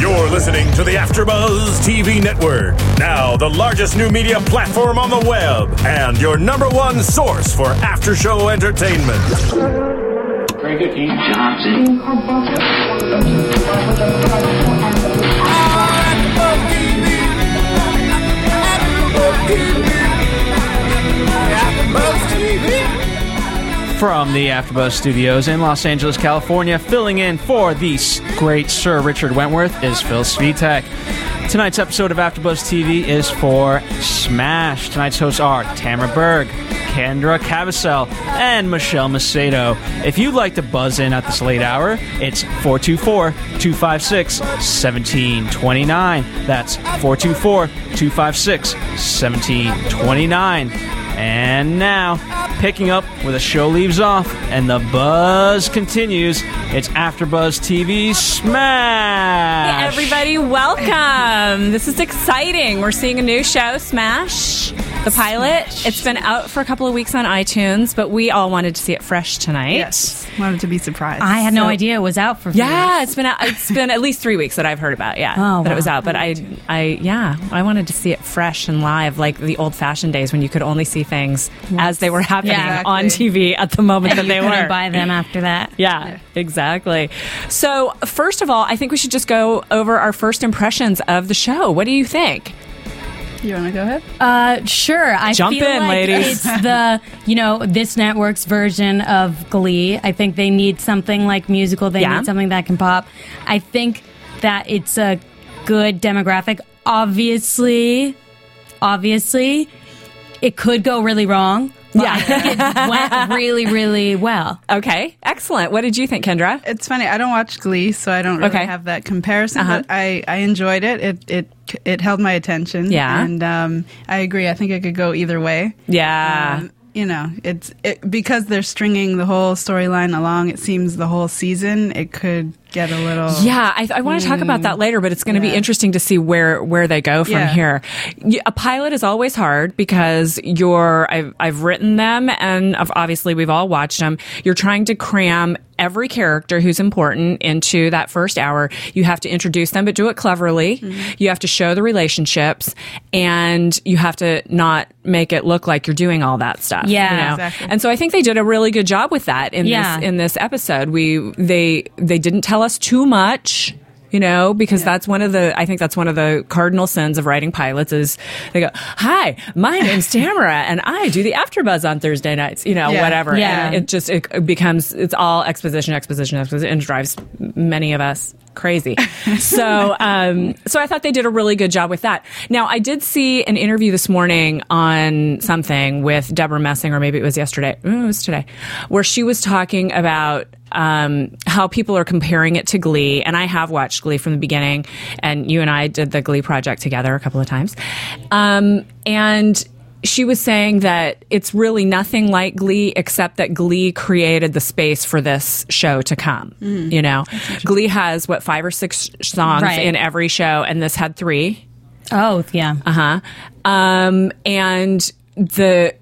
You're listening to the AfterBuzz TV Network, now the largest new media platform on the web, and your number one source for after-show entertainment. Very good, Dean Johnson. From the AfterBuzz Studios in Los Angeles, California, filling in for the great Sir Richard Wentworth is Phil Svitek. Tonight's episode of AfterBuzz TV is for Smash. Tonight's hosts are Tamara Berg, Kendra Cavasel, and Michelle Macedo. If you'd like to buzz in at this late hour, it's 424-256-1729. That's 424-256-1729. And now, picking up where the show leaves off and the buzz continues, it's AfterBuzz TV Smash. Hey Everybody, welcome. This is exciting. We're seeing a new show, Smash, the pilot. It's been out for a couple of weeks on iTunes, but we all wanted to see it fresh tonight. Yes, wanted to be surprised. I had no idea it was out for. Yeah, it's been out, it's been at least three weeks that I've heard about. Yeah, Oh, that it was out. But I, I, yeah, I wanted to see it fresh and live, like the old fashioned days when you could only see things as they were happening Yeah. on TV at the moment that you they couldn't were. buy them after that. Yeah, exactly. So, first of all, I think we should just go over our first impressions of the show. What do you think? You want to go ahead? Uh, sure. I Jump feel in, like ladies. It's the you know this network's version of Glee. I think they need something like musical. They Yeah. need something that can pop. I think that it's a good demographic. Obviously, obviously, it could go really wrong. But I think it went really, really well. Okay, excellent. What did you think, Kendra? It's funny. I don't watch Glee, so I don't really Okay. have that comparison. Uh-huh. But I, I enjoyed it. It it it held my attention. Yeah. and um, I agree. I think it could go either way. Yeah. Um, you know, it's it, because they're stringing the whole storyline along. It seems the whole season. It could get a little. Yeah, I, I want to talk about that later, but it's going to be interesting to see where where they go from Yeah. here. A pilot is always hard because you're I've I've written them and obviously we've all watched them. You're trying to cram every character who's important into that first hour. You have to introduce them, but do it cleverly. Mm-hmm. You have to show the relationships, and you have to not make it look like you're doing all that stuff. Yeah, you know? exactly. And so I think they did a really good job with that in Yeah. this in this episode. We they they didn't tell us too much. You know, because that's one of the, I think that's one of the cardinal sins of writing pilots is they go, hi, my name's Tamara and I do the afterbuzz on Thursday nights, you know, Yeah. whatever. Yeah. And it just, it becomes, it's all exposition, exposition, exposition, and drives many of us crazy. so, um, so I thought they did a really good job with that. Now, I did see an interview this morning on something with Debra Messing, or maybe it was yesterday. Mm, it was today, where she was talking about um, how people are comparing it to Glee, and I have watched Glee from the beginning, and you and I did the Glee project together a couple of times, um, and she was saying that it's really nothing like Glee, except that Glee created the space for this show to come. You know, Glee has what five or six songs Right. in every show, and this had three. Oh yeah. Uh huh. Um, and the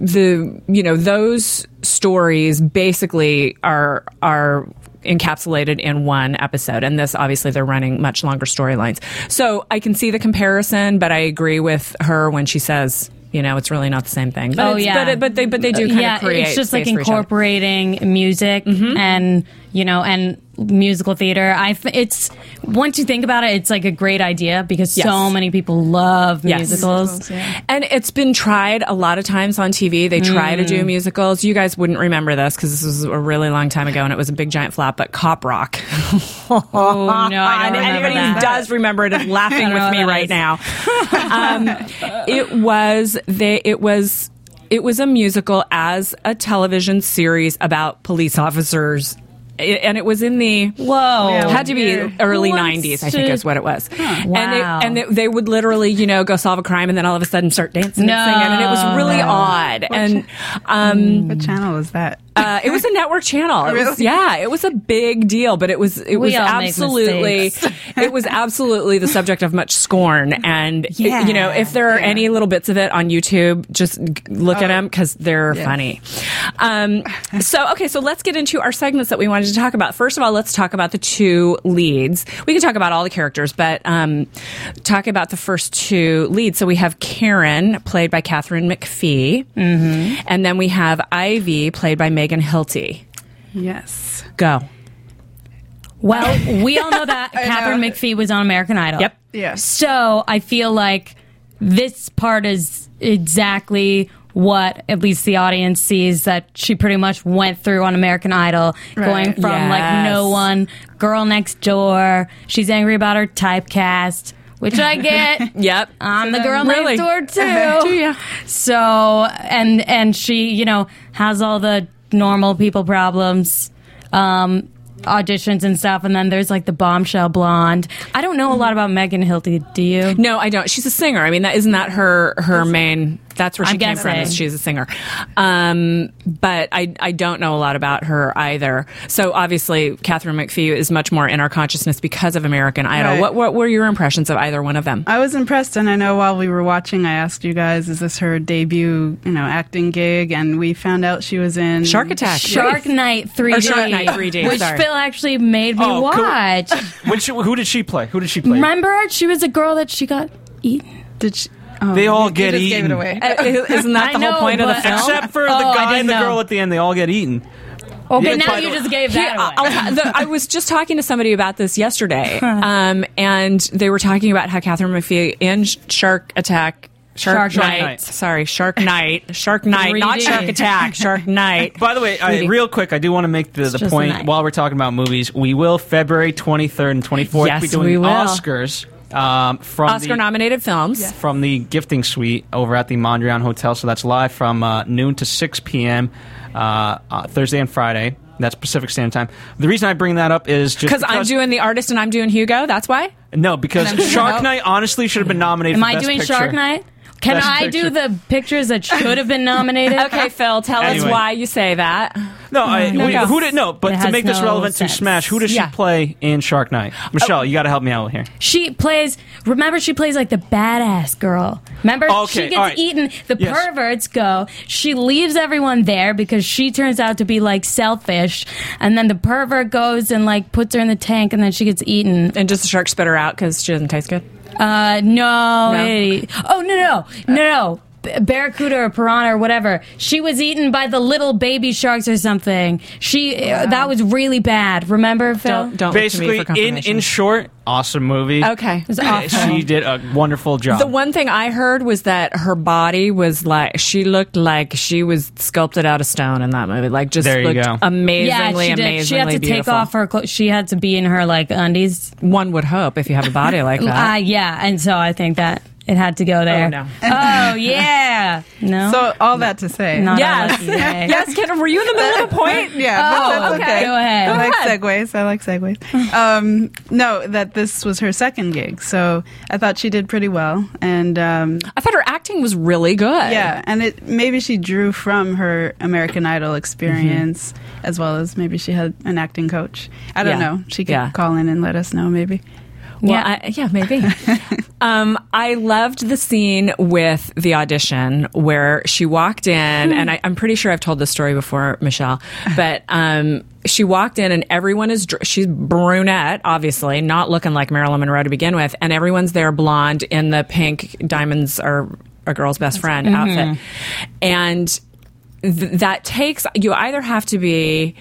the you know those stories basically are are encapsulated in one episode and this obviously they're running much longer storylines so i can see the comparison but i agree with her when she says you know it's really not the same thing but Oh, yeah. but, but they but they do kind yeah, of create it's just like space for each other. incorporating music mm-hmm. and you know and musical theater. I—it's once you think about it, it's like a great idea because Yes. so many people love Yes. musicals. And it's been tried a lot of times on TV. They try to Mm. do musicals. You guys wouldn't remember this because this was a really long time ago and it was a big giant flop, but Cop Rock. Oh no, I don't And anybody that. who does remember it is laughing with me right is. now. um, it was they. It was it was a musical as a television series about police officers. It- and it was in the Whoa. Yeah. had to be early Who wants 90s i think is what it was and, Wow. they, and they, they would literally you know go solve a crime and then all of a sudden start dancing No. and singing and it was really odd and um, What channel was that? Uh, it was a network channel. It was, yeah, it was a big deal, but it was it was absolutely it was absolutely the subject of much scorn. And it- you know, if there are any little bits of it on YouTube, just g- look at them because they're yes. funny. Um, so okay, so let's get into our segments that we wanted to talk about. First of all, let's talk about the two leads. We can talk about all the characters, but um, talk about the first two leads. So we have Karen, played by Katharine McPhee, mm-hmm. and then we have Ivy, played by Megan Hilty. Yes. Go. Well, we all know that I Katharine know. McPhee was on American Idol. Yep. Yes. So I feel like this part is exactly what at least the audience sees that she pretty much went through on American Idol, going Right. from like no one, girl next door. She's angry about her typecast, which I get. Yep. I'm the girl Really? next door too. Do ya? So and and she, you know, has all the normal people problems, um, auditions and stuff, and then there's like the bombshell blonde. I don't know a lot about Megan Hilty. Do you? No, I don't. She's a singer. I mean, that isn't that her her main. That's where she I'm came from. Is she's a singer, um, but I I don't know a lot about her either. So obviously, Katharine McPhee is much more in our consciousness because of American Idol. Right. What what were your impressions of either one of them? I was impressed, and I know while we were watching, I asked you guys, "Is this her debut, you know, acting gig?" And we found out she was in Shark Attack. Shark Night 3D. Or Shark Night 3D, Which sorry. Phil actually made me Oh, cool. watch. Which, who did she play? Who did she play? Remember, she was a girl that she got eaten. Did she, oh, They all you get just eaten. Gave it away. Uh, Isn't that the know, whole point of the film? Except for the Oh, I guy and the know. girl at the end, they all get eaten. Okay, Yeah, now you just gave Here, that away. I'll- the- I was just talking to somebody about this yesterday, um, and they were talking about how Katharine McPhee in Shark Attack. Shark, Shark Night. Night. Sorry, Shark Night. Shark Night, not 3D. Shark Attack. Shark Night. By the way, I, real quick, I do want to make the, the point while we're talking about movies. We will February 23rd and 24th Yes, be doing we will. Oscars um, from Oscar the, nominated films. from the gifting suite over at the Mondrian Hotel. So that's live from uh, noon to 6 p.m. Uh, uh, Thursday and Friday. That's Pacific Standard Time. The reason I bring that up is just Because I'm doing the artist and I'm doing Hugo. That's why. no because Shark Night honestly should have been nominated. Am for I Best doing Picture. Shark Night? Can Best I do the pictures that should have been nominated? Okay, Phil, tell Anyway. us why you say that. No, I, No, we- go. who did no? But It to has make this no relevant to. Smash, who does Yeah. she play in Shark Night? Michelle, you got to help me out here. She plays. Remember, she plays like the badass girl. Remember, Okay, she gets all right. eaten. The Yes. perverts go. She leaves everyone there because she turns out to be like selfish, and then the pervert goes and like puts her in the tank, and then she gets eaten. And just the shark spit her out because she doesn't taste good. Uh, no. No? it- oh no, no, no, no. B- Barracuda or piranha or whatever. She was eaten by the little baby sharks or something. She uh, that was really bad. Remember, Phil? Don't don't look to me Basically, for in in short, awesome movie. Okay. was awful. She did a wonderful job. The one thing I heard was that her body was like she looked like she was sculpted out of stone in that movie. Like just There you looked go. amazingly, yeah, she did. amazingly She had to beautiful. take off her clothes. She had to be in her like undies. One would hope if you have a body like Uh, that. yeah, and so I think that it had to go there. no. Oh yeah. No. So all that to say, Not Yes. a yes, Ken, were you in the middle of a point? yeah, Oh, that's okay. okay. Go ahead. I like ahead. segues. I like segues. Um, no, that this was her second gig, so I thought she did pretty well, and um, I thought her acting was really good. yeah, and it maybe she drew from her American Idol experience, as well as maybe she had an acting coach. I don't Yeah. know. She could Yeah. call in and let us know, maybe. Well, Yeah. I, yeah, maybe. um, I loved the scene with the audition where she walked in, and I, I'm pretty sure I've told this story before, Michelle, but um, she walked in, and everyone is dr- she's brunette, obviously, not looking like Marilyn Monroe to begin with, and everyone's there blonde in the pink diamonds are a girl's best friend outfit, and th- that takes you either have to be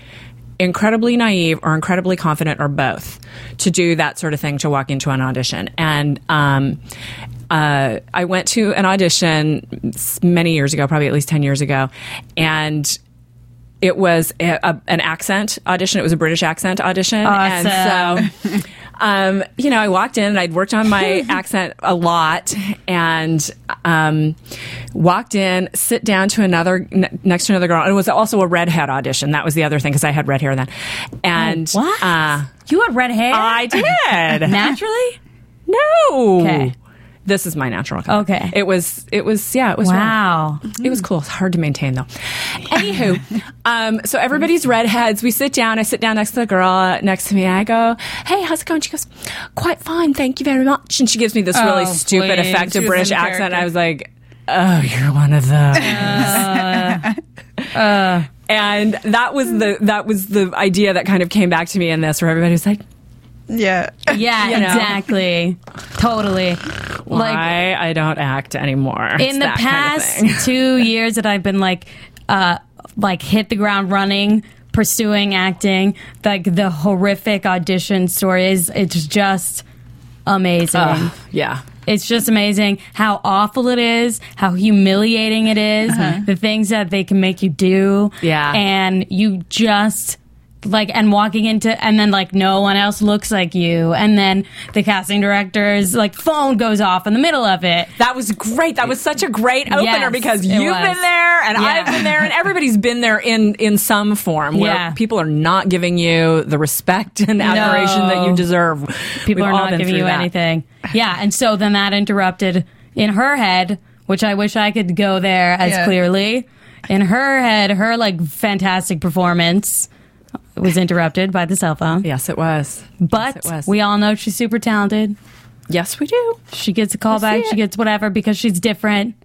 incredibly naive or incredibly confident or both to do that sort of thing to walk into an audition and um, uh, I went to an audition many years ago, probably at least 10 years ago, and it was a, a, an accent audition. It was a British accent audition. And so, um, you know, I walked in and I'd worked on my accent a lot and um, walked in, sit down to another, n- next to another girl. And it was also a redhead audition. That was the other thing because I had red hair then. And what? Uh, you had red hair? I did. Naturally? No. Okay. This is my natural color. Okay. It was. It was. Yeah. It was. Wow. It was cool. It's hard to maintain though. Anywho, um, so everybody's redheads. We sit down. I sit down next to the girl next to me. I go, "Hey, how's it going?" She goes, "Quite fine, thank you very much." And she gives me this really Oh, stupid, please. effective British accent. I was like, "Oh, you're one of those." and that was the that was the idea that kind of came back to me in this, where everybody was like, Yeah. Yeah, You know. exactly. Totally. Like "Why I don't act anymore?" It's in the that kind of past two years that I've been like, uh, like hit the ground running, pursuing acting, like the horrific audition stories. It's just amazing. Ugh, yeah. It's just amazing how awful it is, how humiliating it is, the things that they can make you do. Yeah. And you just like and walking into and then like no one else looks like you and then the casting director's like phone goes off in the middle of it. That was great. That was such a great opener Yes, because you've was. been there and Yeah. I've been there and everybody's been there in in some form where Yeah. people are not giving you the respect and admiration that you deserve. People We've are not giving you that. anything. Yeah, and so then that interrupted in her head, which I wish I could go there as Yeah. clearly. In her head, her like fantastic performance was interrupted by the cell phone. Yes, it was. But yes, it was. we all know she's super talented. yes, we do. She gets a call I back. She gets whatever because she's different.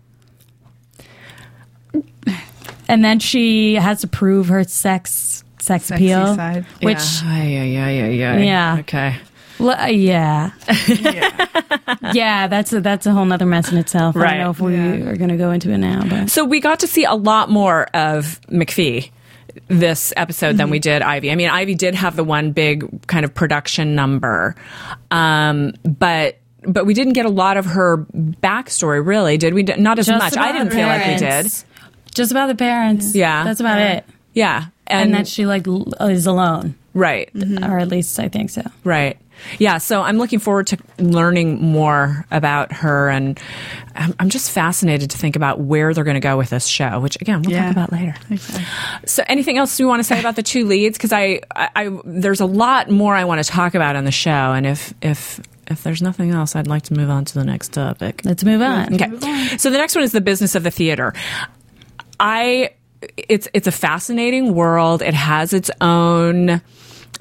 And then she has to prove her sex sex Sexy appeal, side. which yeah, yeah, yeah, yeah, yeah. Yeah. Okay. Uh, yeah. yeah, that's a, that's a whole nother mess in itself. I Right. don't know if we Yeah. are going to go into it now, but So we got to see a lot more of McPhee this episode than we Mm-hmm. did Ivy. I mean, Ivy did have the one big kind of production number, um, but but we didn't get a lot of her backstory. Really, did we? Not as Just much. I didn't feel like we did. just about the parents. Yeah. that's about it. Yeah, And, and, that she like l- is alone, right, mm-hmm. or at least I think so. right. Yeah, so I'm looking forward to learning more about her, and I'm, just fascinated to think about where they're going to go with this show. Which again, we'll Yeah. talk about later. Exactly. So, anything else you want to say about the two leads? Because I, I, I, there's a lot more I want to talk about on the show, and if if if there's nothing else, I'd like to move on to the next topic. Let's move on. Okay. So the next one is the business of the theater. I it's it's a fascinating world. It has its own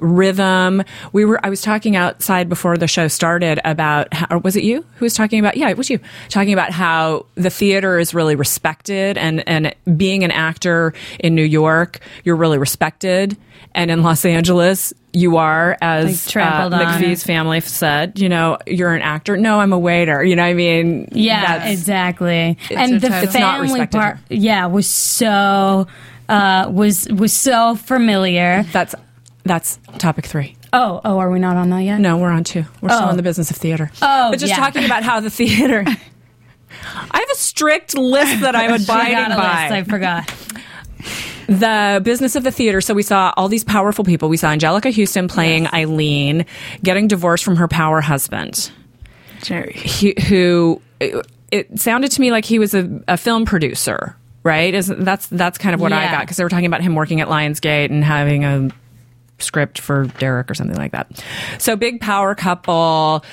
rhythm. We were I was talking outside before the show started about how, or was it you who was talking about yeah, it was you talking about how the theater is really respected and and being an actor in New York, you're really respected and in Los Angeles you are as Like uh. McPhee's family said, you know, you're an actor. No, I'm a waiter. You know, what I mean, Yeah, exactly. And the title. It's not family part, yeah, was so uh, was was so familiar. That's that's topic three. Oh, oh, are we not on that yet? No, we're on two. We're still Oh. in the business of theater. Oh, but just yeah. talking about how the theater. I have a strict list that I'm abiding by. list. I forgot. the business of the theater. So we saw all these powerful people. We saw Anjelica Huston playing Eileen, getting divorced from her power husband, Jerry. he, who it, it sounded to me like he was a, a film producer. Right? Isn't that's that's kind of what I got because they were talking about him working at Lionsgate and having a script for Derek or something like that. So big power couple,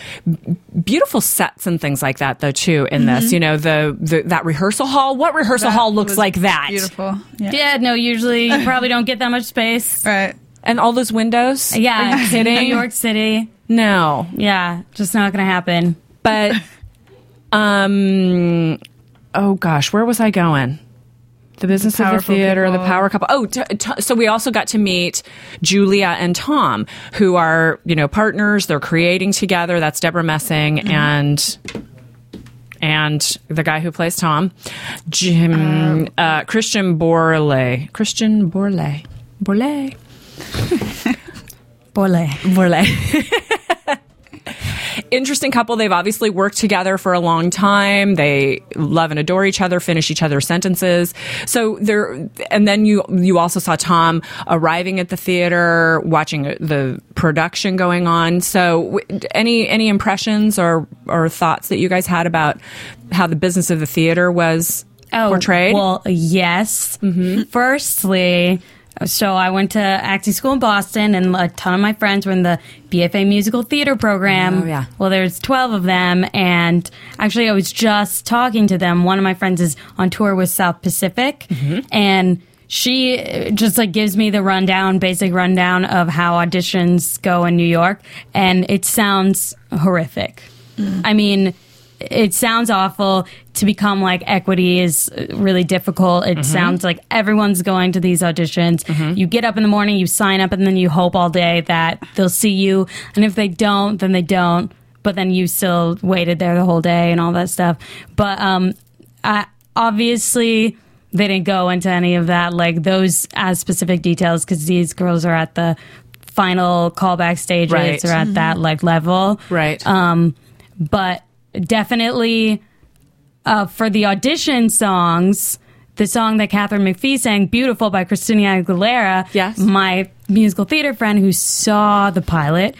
beautiful sets and things like that though too in this. You know the, the that rehearsal hall. What rehearsal hall looks was like that? Beautiful. Yeah. Yeah, no, usually you probably don't get that much space. Right. And all those windows. Yeah, Are you kidding? New York City. No, Yeah, just not going to happen. but um, oh gosh, where was I going? The business of the theater, the power couple. Oh, t- t- so we also got to meet Julia and Tom, who are you know partners. They're creating together. That's Debra Messing and and the guy who plays Tom, Jim uh, Christian Borle, Christian Borle, Borle. Borle. Borley. Interesting couple. They've obviously worked together for a long time. They love and adore each other, finish each other's sentences. So there, and then you you also saw Tom arriving at the theater, watching the production going on. So, any any impressions or or thoughts that you guys had about how the business of the theater was portrayed? Oh, Well, yes. Mm-hmm. Firstly, so I went to acting school in Boston, and a ton of my friends were in the BFA musical theater program. Oh, yeah. Well, there's 12 of them, and actually, I was just talking to them. One of my friends is on tour with South Pacific, and she uh, just like gives me the rundown, basic rundown of how auditions go in New York, and it sounds horrific. I mean, it sounds awful to become like equity is really difficult. It sounds like everyone's going to these auditions. You get up in the morning, you sign up, and then you hope all day that they'll see you. And if they don't, then they don't. But then you still waited there the whole day and all that stuff. But um, I, obviously, they didn't go into any of that, like those as specific details, because these girls are at the final callback stages Right. or at that like level Right. um, but definitely uh, for the audition songs, the song that Katharine McPhee sang, "Beautiful" by Christina Aguilera. Yes. my musical theater friend who saw the pilot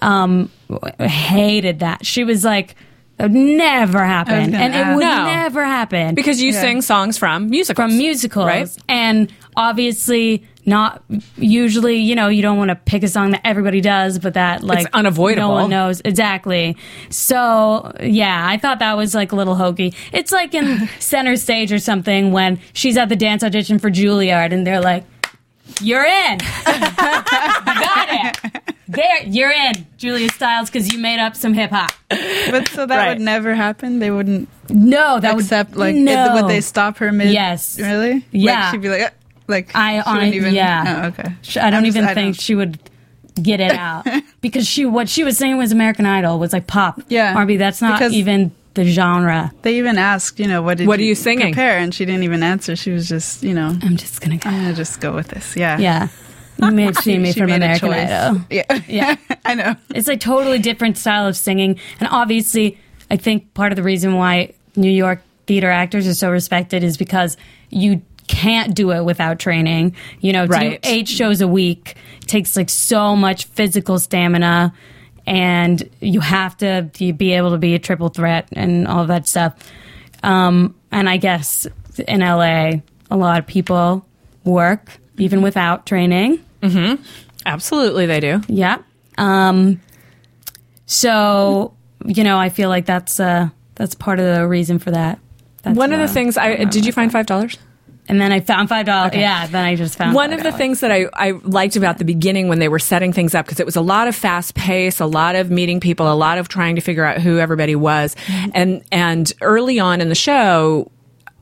um, hated that. She was like, would never happen," and it would No. never happen because you sing songs from musicals. from musicals, right? And obviously, not usually. You know, you don't want to pick a song that everybody does, but that like unavoidable. No one knows exactly. So yeah, I thought that was like a little hokey. It's like in Center Stage or something when she's at the dance audition for Juilliard, and they're like, "You're in, you got it." There, you're in, Julia Stiles, because you made up some hip hop. But so that Right. would never happen. They wouldn't No, that accept would like no. it, would they stop her mid? Yes. Really? Yeah. Like she'd be like, uh, like I on even. yeah. Oh, okay. Sh- I don't I'm just- even I think don't- she would get it out because she what she was saying was American Idol was like pop. Yeah. R&B. That's not Because- even the genre. They even asked, you know, what did What are you singing? Prepare, and she didn't even answer. She was just, you know, I'm just gonna go. I'm gonna just go with this. Yeah. Yeah, you may have seen me from American. Idol. Yeah. Yeah. I know. It's a totally different style of singing, and obviously, I think part of the reason why New York theater actors are so respected is because you can't do it without training. You know, to Right. do eight shows a week takes like so much physical stamina, and you have to be able to be a triple threat and all that stuff. Um, and I guess in LA, a lot of people work even without training. Absolutely, they do. Yeah. Um, so you know, I feel like that's uh, that's part of the reason for that. That's One of the things I did you find five dollars? And then I found five dollars. Yeah, then I just found One of the things that I, I liked about the beginning when they were setting things up, because it was a lot of fast pace, a lot of meeting people, a lot of trying to figure out who everybody was. And, and early on in the show,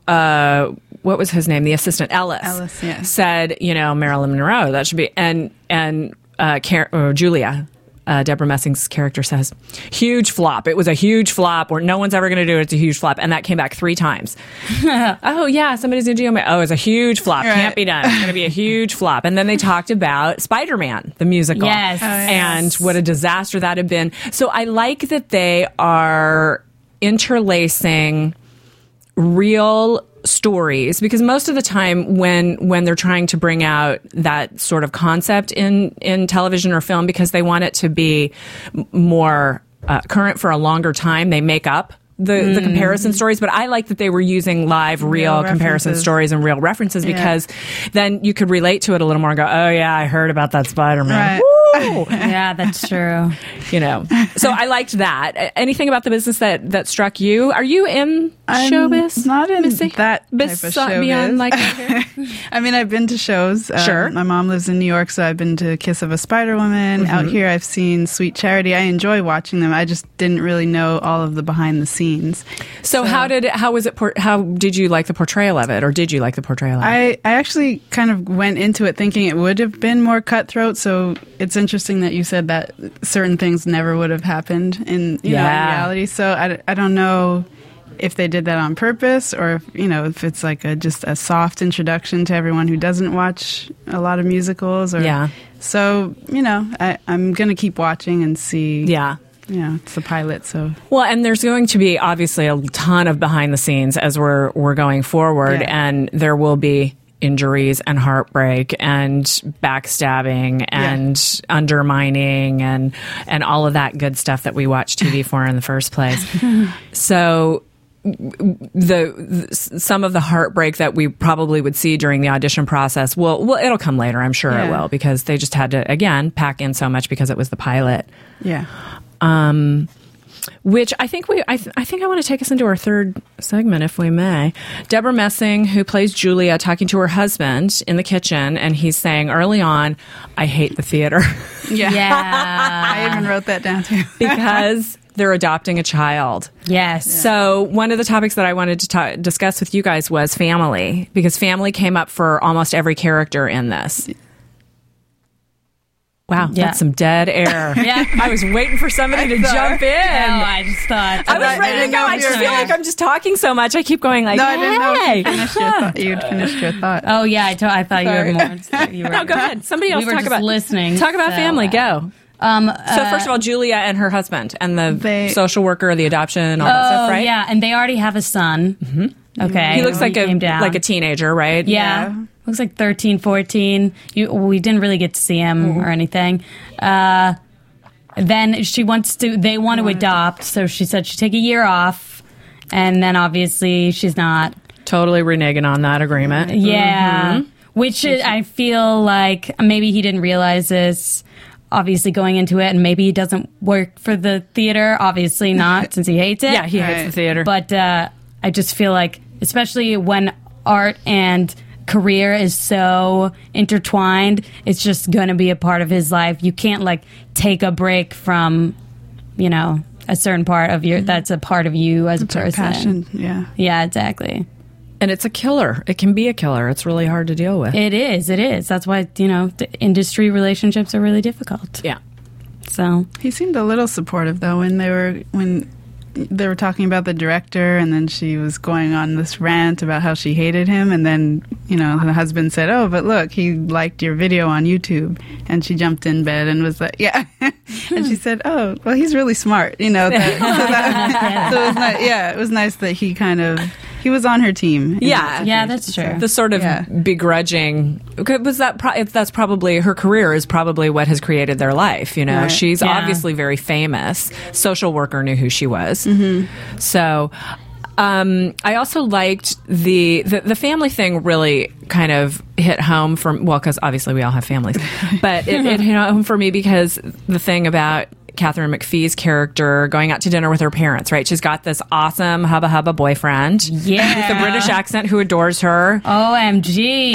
uh, what was his name? The assistant Ellis. Ellis, yeah. Said, you know, Marilyn Monroe, that should be, and, and, uh, Car- or Julia. Uh, Debra Messing's character says, huge flop. It was a huge flop where no one's ever going to do it. It's a huge flop. And that came back three times. oh, yeah, somebody's going to do it. Oh, it's a huge flop. Right. Can't be done. It's going to be a huge flop. And then they talked about Spider Man, the musical. Yes. Oh, And what a disaster that had been. So I like that they are interlacing real stories because most of the time when when they're trying to bring out that sort of concept in in television or film because they want it to be more uh, current for a longer time they make up the, the comparison stories. But i like that they were using live real, Real comparison stories and real references Yeah. because then you could relate to it a little more and go oh yeah i heard about that spider-man. Right. Woo! Yeah, that's true. you know so i liked that anything about the business that that struck you are you in I'm showbiz not in Missy? that type of Besi- showbiz. beyond like I mean, I've been to shows. Um, Sure. My mom lives in New York, so I've been to Kiss of a Spider Woman. Mm-hmm. Out here, I've seen Sweet Charity. I enjoy watching them. I just didn't really know all of the behind the scenes. So, how did how was it por- how did you like the portrayal of it or did you like the portrayal of it? I, I actually kind of went into it thinking it would have been more cutthroat. So it's interesting that you said that certain things never would have happened in, you know, in reality. So I, I don't know if they did that on purpose or if, you know, if it's like a, just a soft introduction to everyone who doesn't watch a lot of musicals or, Yeah. So, you know, I, I'm going to keep watching and see. yeah. Know, it's the pilot. So Well, and there's going to be obviously a ton of behind the scenes as we're we're going forward Yeah. and there will be injuries and heartbreak and backstabbing and undermining and and all of that good stuff that we watch TV for in the first place. so the, the some of the heartbreak that we probably would see during the audition process will well it'll come later i'm sure it will because they just had to again pack in so much because it was the pilot Yeah. um, which I think we, I, th- I think I want to take us into our third segment, if we may. Debra Messing, who plays Julia, talking to her husband in the kitchen, and he's saying early on, "I hate the theater Yeah. Yeah. I even wrote that down too. because they're adopting a child." yes. So one of the topics that I wanted to ta- discuss with you guys was family, because family came up for almost every character in this. Wow, Yeah. that's some dead air. Yeah. I was waiting for somebody to jump in. No, I just thought. I was ready to go. I just feel like I'm just talking so much. I keep going like, No, I didn't know hey. if you finished your thought. You'd finished your thought. Oh yeah, I, to- I thought you Sorry. had more. You were, No, go ahead. Somebody else we were talk just about listening. Talk about so, family. uh, Go. Um, So first of all, Julia and her husband and the They- social worker, the adoption, and all that oh stuff, right? yeah, and they already have a son. Mm-hmm. Okay, He looks when like a like a teenager, right? Yeah. Yeah. Looks like 13, 14. You, we didn't really get to see him Mm-hmm. or anything. Uh, then she wants to, they want to adopt. So she said she'd take a year off. And then obviously she's not. Totally reneging on that agreement. Yeah. Which is, I feel like maybe he didn't realize this. Obviously, going into it, and maybe he doesn't work for the theater. Obviously, not since he hates it. Yeah, he hates Right. the theater. But uh, I just feel like, especially when art and career is so intertwined, it's just going to be a part of his life. You can't like take a break from, you know, a certain part of your mm-hmm. that's a part of you as a It's our person. passion. Yeah. Yeah, exactly. and it's a killer. It can be a killer. It's really hard to deal with. It is. It is. That's why you know the industry relationships are really difficult. yeah. So He seemed a little supportive though when they were when they were talking about the director and then she was going on this rant about how she hated him and then you know the husband said oh but look he liked your video on youtube. And she jumped in bed and was like yeah. And she hmm. said oh well he's really smart you know that, so, that, so it was yeah it was nice that he kind of he was on her team Yeah. Yeah, situation, that's so- true. The sort of Yeah. begrudging was that pro- that's probably her career is probably what has created their life. You know, Right. she's Yeah. obviously very famous. Social worker knew who she was. So. Um, I also liked the, the the family thing. Really, kind of hit home for well, because obviously we all have families, but it, it hit home for me because the thing about Katharine McPhee's character going out to dinner with her parents. Right, she's got this awesome hubba hubba boyfriend, Yeah. with a British accent who adores her. OMG.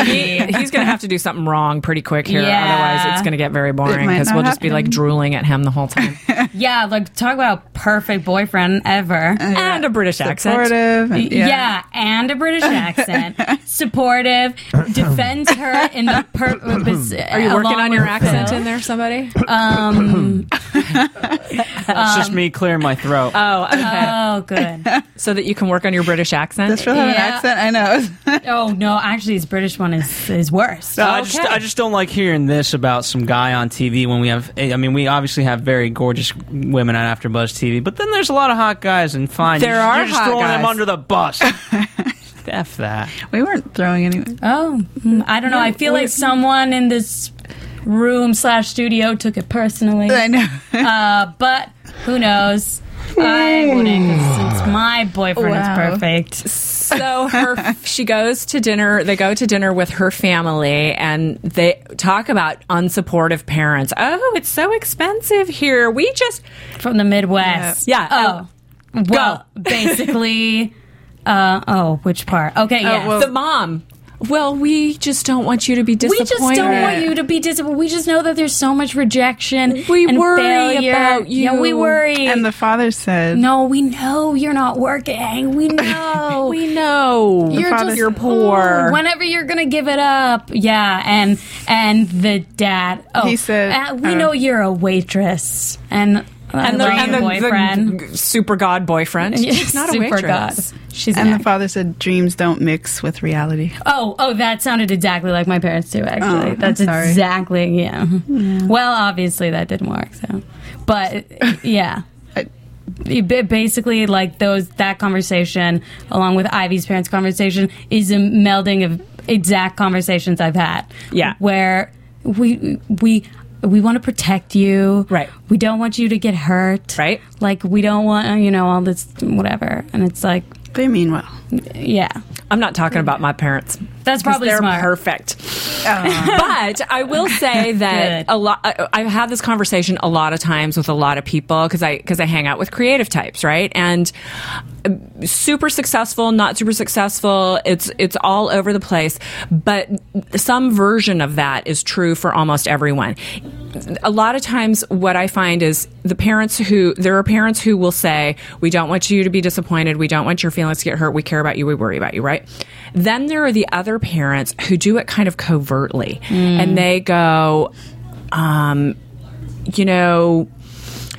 He's going to have to do something wrong pretty quick here. Yeah. Otherwise, it's going to get very boring because we'll just be like drooling at him the whole time. yeah, like talk about perfect boyfriend ever. and a British accent. supportive and, Yeah. and a British accent, supportive, defends her in the purpose. Are you working on your accent in there, somebody? Um, It's just me clearing my throat. Oh, okay. oh, good. so that you can work on your British accent. Does Phil have an accent? I know. Oh no, actually, his British one is is worse. No, I just I just don't like hearing this about some guy on TV when we have. I mean, we obviously have very gorgeous women on AfterBuzz TV, but then there's a lot of hot guys, and fine, There you're, are you're just hot throwing them under the bus. F that. we weren't throwing anyone. Oh, I don't know. I feel like someone in this room slash studio took it personally. I know. Uh, but who knows? I wouldn't, 'cause since my boyfriend Wow. is perfect. so her she goes to dinner they go to dinner with her family and they talk about unsupportive parents oh it's so expensive here we just From the Midwest. Yeah. Oh. Well, basically, uh, oh, which part? Okay, yeah. well- the mom well we just don't want you to be disappointed. we just don't want you to be disappointed. We just know that there's so much rejection. We and worry failure. about you. Yeah, we worry. And the father said, no, we know you're not working. We know. we know you're just you're poor Ooh, whenever you're gonna give it up, yeah, and and the dad. Oh, He said, uh, "We uh, know you're a waitress," and and the, I and the, boyfriend. the super god boyfriend she's not a waitress God. She's and an the father said, dreams don't mix with reality. Oh, oh, that sounded exactly like my parents too. Actually, Oh, I'm that's sorry. exactly yeah. Well, obviously that didn't work. So, but yeah. I- It ba- Basically, like those that conversation, along with Ivy's parents' conversation, is a melding of exact conversations I've had. Yeah. where we we we want to protect you. Right. We don't want you to get hurt. Right. Like we don't want uh, you know all this whatever. And it's like They mean well. Yeah, I'm not talking about my parents. That's probably they're smart. perfect. but I will say that a lot. I- I've had this conversation a lot of times with a lot of people because I because I hang out with creative types, right? And uh, super successful, not super successful. It's it's all over the place. But some version of that is true for almost everyone. A lot of times, what I find is the parents who there are parents who will say, "We don't want you to be disappointed. We don't want your feelings to get hurt. We care about you. We worry about you." Right? Then there are the other parents who do it kind of covertly, and hmm. they go, um, you know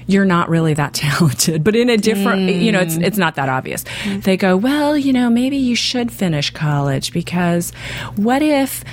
you're not really that talented but in a different hmm. you know it's it's not that obvious. Hmm. They go well you know maybe you should finish college because what if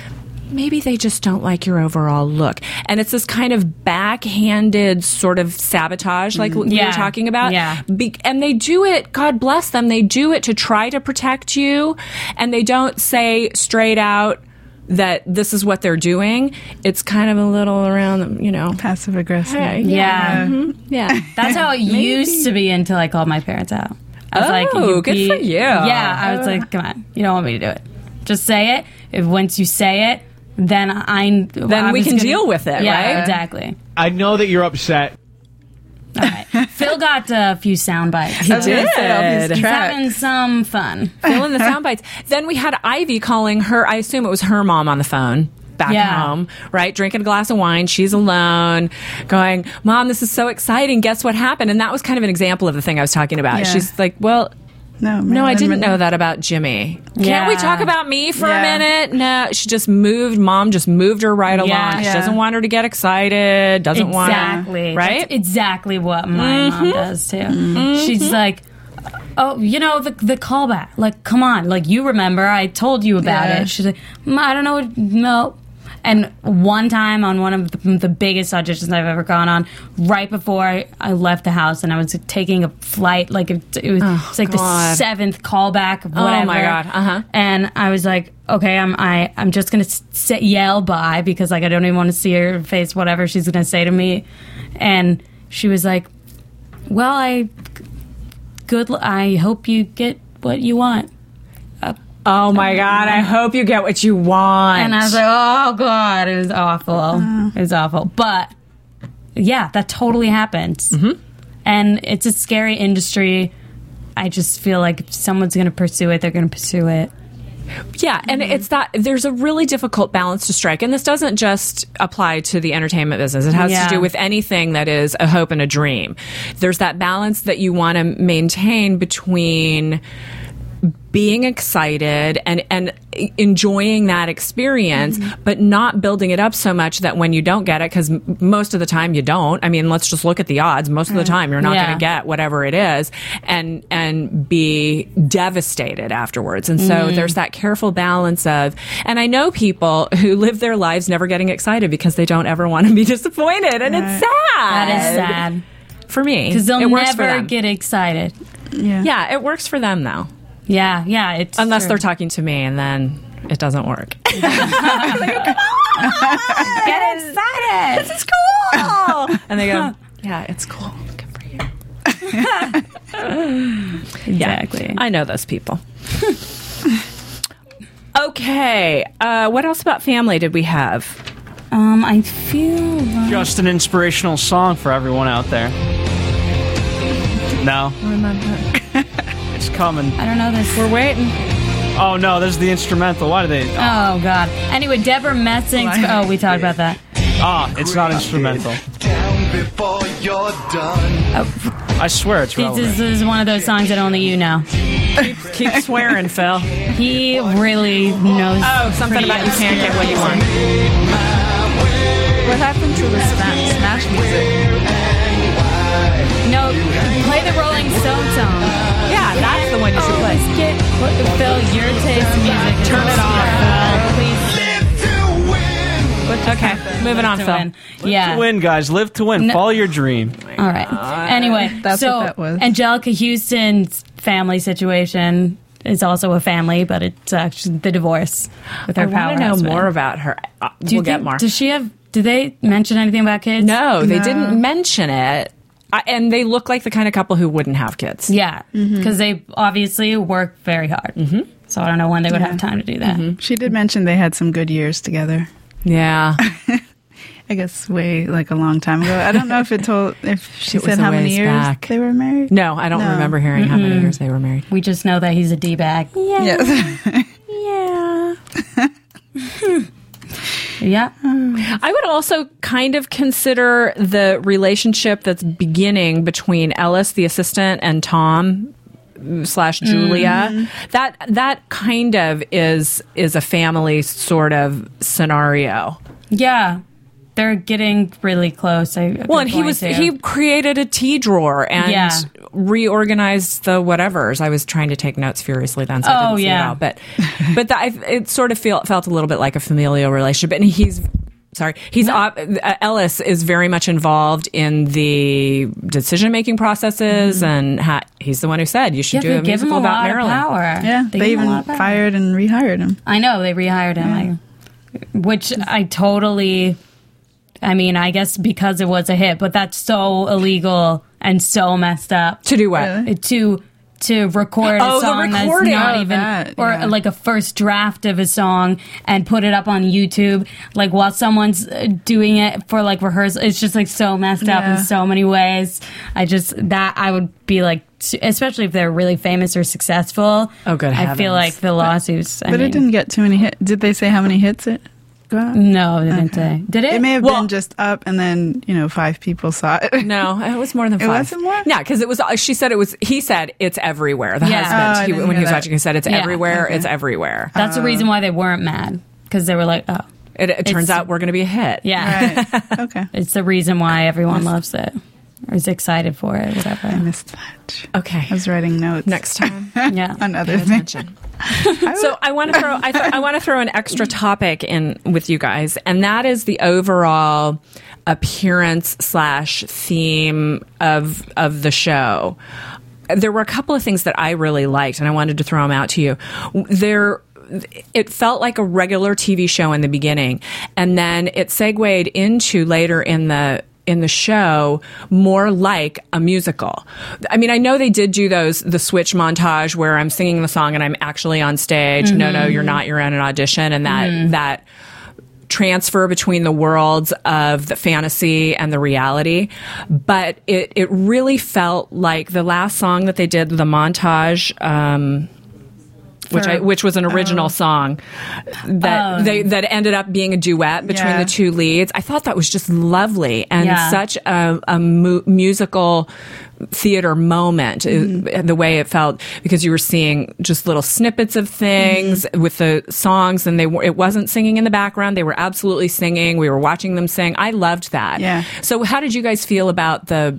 maybe they just don't like your overall look and it's this kind of backhanded sort of sabotage like we Yeah. were talking about Yeah. Be- and they do it god bless them they do it to try to protect you and they don't say straight out that this is what they're doing it's kind of a little around you know Passive aggressive. Hey, Yeah. yeah mm-hmm. That's how it used to be until I called my parents out. I was like, Oh, you good be- for you. Yeah, I was like, come on, you don't want me to do it. Just say it. If once you say it, then I Then we can deal with it, yeah, right? Exactly. I know that you're upset. All right. Phil got a few sound bites. He did. He's having some fun. Fill in the sound bites. Then we had Ivy calling her, I assume it was her mom on the phone back Yeah. home, right? Drinking a glass of wine. She's alone, going, Mom, this is so exciting. Guess what happened? And that was kind of an example of the thing I was talking about. Yeah. She's like, Well, No, no, I didn't Monroe. know that about Jimmy. Can't we talk about me for Yeah. a minute? No, she just moved. Mom just moved her right along. Yeah. She doesn't want her to get excited. Doesn't want Exactly. right? That's exactly what my mom does too. She's like, oh, you know the the callback. Like, come on, like you remember I told you about Yeah. it. She's like, "Mm, I don't know, no. And one time on one of the, the biggest auditions I've ever gone on, right before I, left the house and I was taking a flight, like it, it was, it's like the seventh callback of Oh, my God. Uh-huh. And I was like, okay, I'm I I'm just gonna s- yell bye because like I don't even want to see her face, whatever she's gonna say to me. And she was like, well, I good. I hope you get what you want. Oh my God. I hope you get what you want. And I was like, oh god, it was awful. It was awful. But yeah, that totally happens. Mm-hmm. And it's a scary industry. I just feel like if someone's going to pursue it, they're going to pursue it. Yeah, and it's that there's a really difficult balance to strike. And this doesn't just apply to the entertainment business, it has Yeah. to do with anything that is a hope and a dream. There's that balance that you want to maintain between being excited and and enjoying that experience mm-hmm. but not building it up so much that when you don't get it cuz most of the time you don't i mean let's just look at the odds. Most of the mm. time you're not Yeah. going to get whatever it is and and be devastated afterwards. And so mm-hmm. there's that careful balance of and i know people who live their lives never getting excited because they don't ever want to be disappointed and it's sad That is sad. for me because they'll it works for never get excited. Yeah. yeah it works for them though Yeah, yeah. It's unless true. they're talking to me and then it doesn't work. Get excited. this is cool! And they go yeah it's cool. Good for you. Exactly. i know those people. Okay uh, what else about family did we have? Um, I feel like Just an inspirational song for everyone out there. No, it's coming. I don't know this. we're waiting Oh no, this is the instrumental. Why do they? Oh God. Anyway, Debra Messing. Oh, we talked about that. Ah, it's not instrumental. Down before you're done. I swear it's This relevant. is, this is one of those songs that only you know. keep swearing phil He really knows. oh something about you can't get what you want What happened to the Smash, smash music? No, play the Rolling Stone song. Yeah that's the one you should play Let's get what, Phil your taste in music. Turn it obscure. off. Please. okay moving on To phil win. Yeah. Win, guys. Live to win. No- Follow your dream. All right. Anyway, That's so what that was. Anjelica Huston's family situation is also a family, but it's actually the divorce with her i want to know husband. more about her uh, Do you we'll get think- more Does she have? Did they mention anything about kids? no they No. didn't mention it I, and they look like the kind of couple who wouldn't have kids. Yeah, because they obviously work very hard. Mm-hmm. So I don't know when they would have time to do that. She did mention they had some good years together. Yeah. I guess way like a long time ago. I don't know if it told if she It said how many years back. they were married. No, I don't No. remember hearing how many years they were married. We just know that he's a d bag. Yes. Yeah. Yeah. I would also kind of consider the relationship that's beginning between Ellis, the assistant, and Tom slash Julia. Mm-hmm. That that kind of is is a family sort of scenario. Yeah. They're getting really close. I, Well, and he was he created a tea drawer and Yeah. reorganized the whatevers. I was trying to take notes furiously then, so I Oh, didn't see yeah. it all. But but that, I, it sort of feel, felt a little bit like a familial relationship, and he's. Sorry, he's op- uh, Ellis is very much involved in the decision making processes, and ha- he's the one who said you should Mm-hmm. Yeah, do they a give him musical a about lot Marilyn. of power. Yeah, they, give him a even lot of power. fired and rehired him. I know they rehired him, I, which I totally. I mean, I guess because it was a hit, but that's so illegal and so messed up To do what? Really? to to record Oh, a the song that's recording. not Oh, even that, or yeah. like a first draft of a song and put it up on YouTube like while someone's uh, doing it for like rehearsal it's just like so messed up Yeah. in so many ways I just that I would be like especially if they're really famous or successful Oh, good I feel like the lawsuits I But mean, it didn't get too many hits. Did they say how many hits it got? no they didn't say did it It may have Well- been just up, and then you know five people saw it. No, it was more than five. It five. wasn't more? Yeah, because it was. Uh, she said it was. He said it's everywhere. The Yeah. Oh, husband, Oh, he, when he was that. watching, he said it's Yeah. everywhere. Okay. It's everywhere. That's the reason oh. why they weren't mad because they were like, oh, It, it turns out we're going to be a hit. yeah. right. Okay. It's the reason why everyone loves it or is excited for it, whatever. I missed that. Okay. I was writing notes Next time. Yeah. on other things. so I want to throw. I, th- I want to throw an extra topic in with you guys, and that is the overall appearance slash theme of of the show. There were a couple of things that I really liked, and I wanted to throw them out to you. There. It felt like a regular TV show in the beginning, and then it segued into later in the in the show more like a musical. I mean, I know they did do those the switch montage where I'm singing the song and I'm actually on stage. No, no, you're not. You're in an audition, and that that transfer between the worlds of the fantasy and the reality. But it it really felt like the last song that they did, the montage. Um, which I, which was an original song that they that ended up being a duet between Yeah. the two leads. I thought that was just lovely and Yeah. such a, a mu- musical theater moment. uh, The way it felt because you were seeing just little snippets of things with the songs, and they were, it wasn't singing in the background. They were absolutely singing. We were watching them sing. I loved that. Yeah. So, how did you guys feel about the?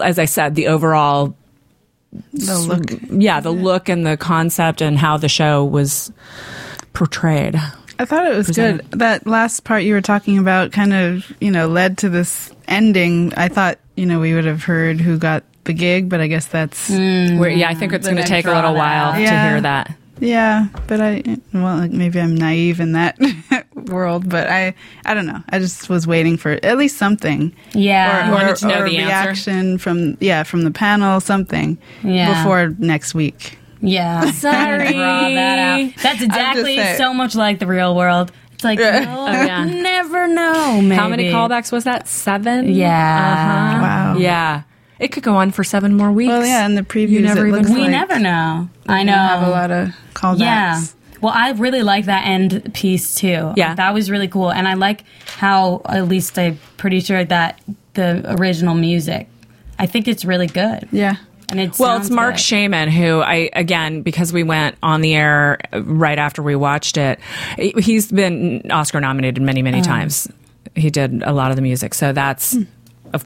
As I said, the overall The look. yeah, the look and the concept and how the show was portrayed. I thought it was presented. good. That last part you were talking about kind of, you know, led to this ending. I thought, you know, we would have heard who got the gig, but I guess that's mm. Where, yeah, I think mm. it's going to take a little while that. to hear that. Yeah. But I, well, like maybe I'm naive in that world, but I, I don't know. I just was waiting for at least something. Yeah. or, You wanted or, to know or the a answer? reaction from yeah from the panel something Yeah. before next week. Yeah. Sorry. Draw that. That's exactly so much like the real world. It's like, you'll Oh, yeah. never know, maybe. How many callbacks was that? Seven? Yeah. Uh-huh. Wow. Yeah. It could go on for seven more weeks. Well, yeah, and the previews, never it even- looks We like never know. I they know. have a lot of callbacks. Yeah. Well, I really like that end piece too. Yeah. That was really cool. And I like how, at least I'm pretty sure that the original music, I think it's really good. Yeah. And it's Well, it's Marc Shaiman who I again because we went on the air right after we watched it. He's been Oscar nominated many many oh. times. He did a lot of the music, so that's hmm.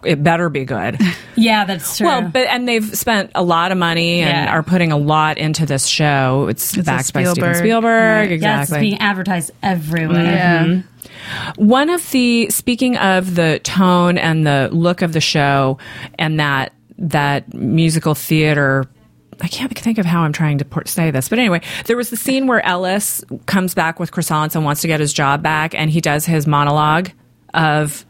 It. Better be good. Yeah, that's true. Well, but and they've spent a lot of money and Yeah. are putting a lot into this show. It's, It's backed by Steven Spielberg. Right. yeah, it's being advertised everywhere. Yeah. One of the speaking of the tone and the look of the show and that that musical theater I can't think of how I'm trying to say this, but anyway, there was the scene where Ellis comes back with croissants and wants to get his job back, and he does his monologue of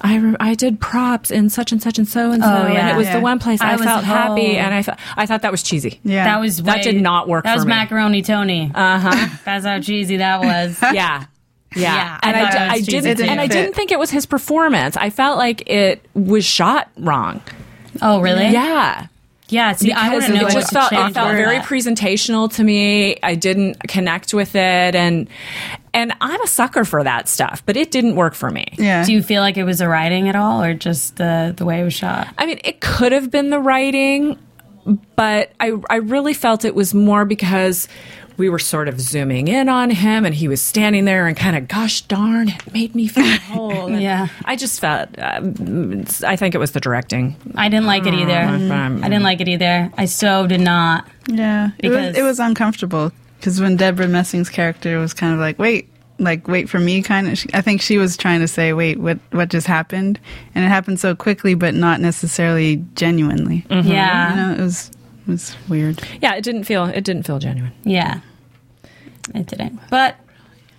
I re- I did props in such and such and so and so, Oh, and it was Yeah. the one place I, I was felt happy, and I th- I thought that was cheesy. Yeah. That was That did not work That for was me. macaroni Tony. Uh huh. That's how cheesy that was. yeah. Yeah, Yeah, and thought I, I didn't, and I didn't think it was his performance. I felt like it was shot wrong. oh, really? Yeah, Yeah. See, I because wouldn't know it just felt it felt very that. presentational to me. I didn't connect with it, and and I'm a sucker for that stuff, but it didn't work for me. Yeah. Do you feel like it was the writing at all, or just the the way it was shot? I mean, it could have been the writing, but I I really felt it was more because we were sort of zooming in on him and he was standing there and kind of gosh darn it made me feel whole Yeah. i just felt um, i think it was the directing I didn't like it either. Mm-hmm. I didn't like it either. I so did not. Yeah, it was it was uncomfortable because when Debra Messing's character was kind of like, wait, like wait for me, kind of. I think she was trying to say, wait, what what just happened? And it happened so quickly, but not necessarily genuinely. Yeah. You know, it was it was weird. yeah it didn't feel it didn't feel genuine Yeah. It didn't. But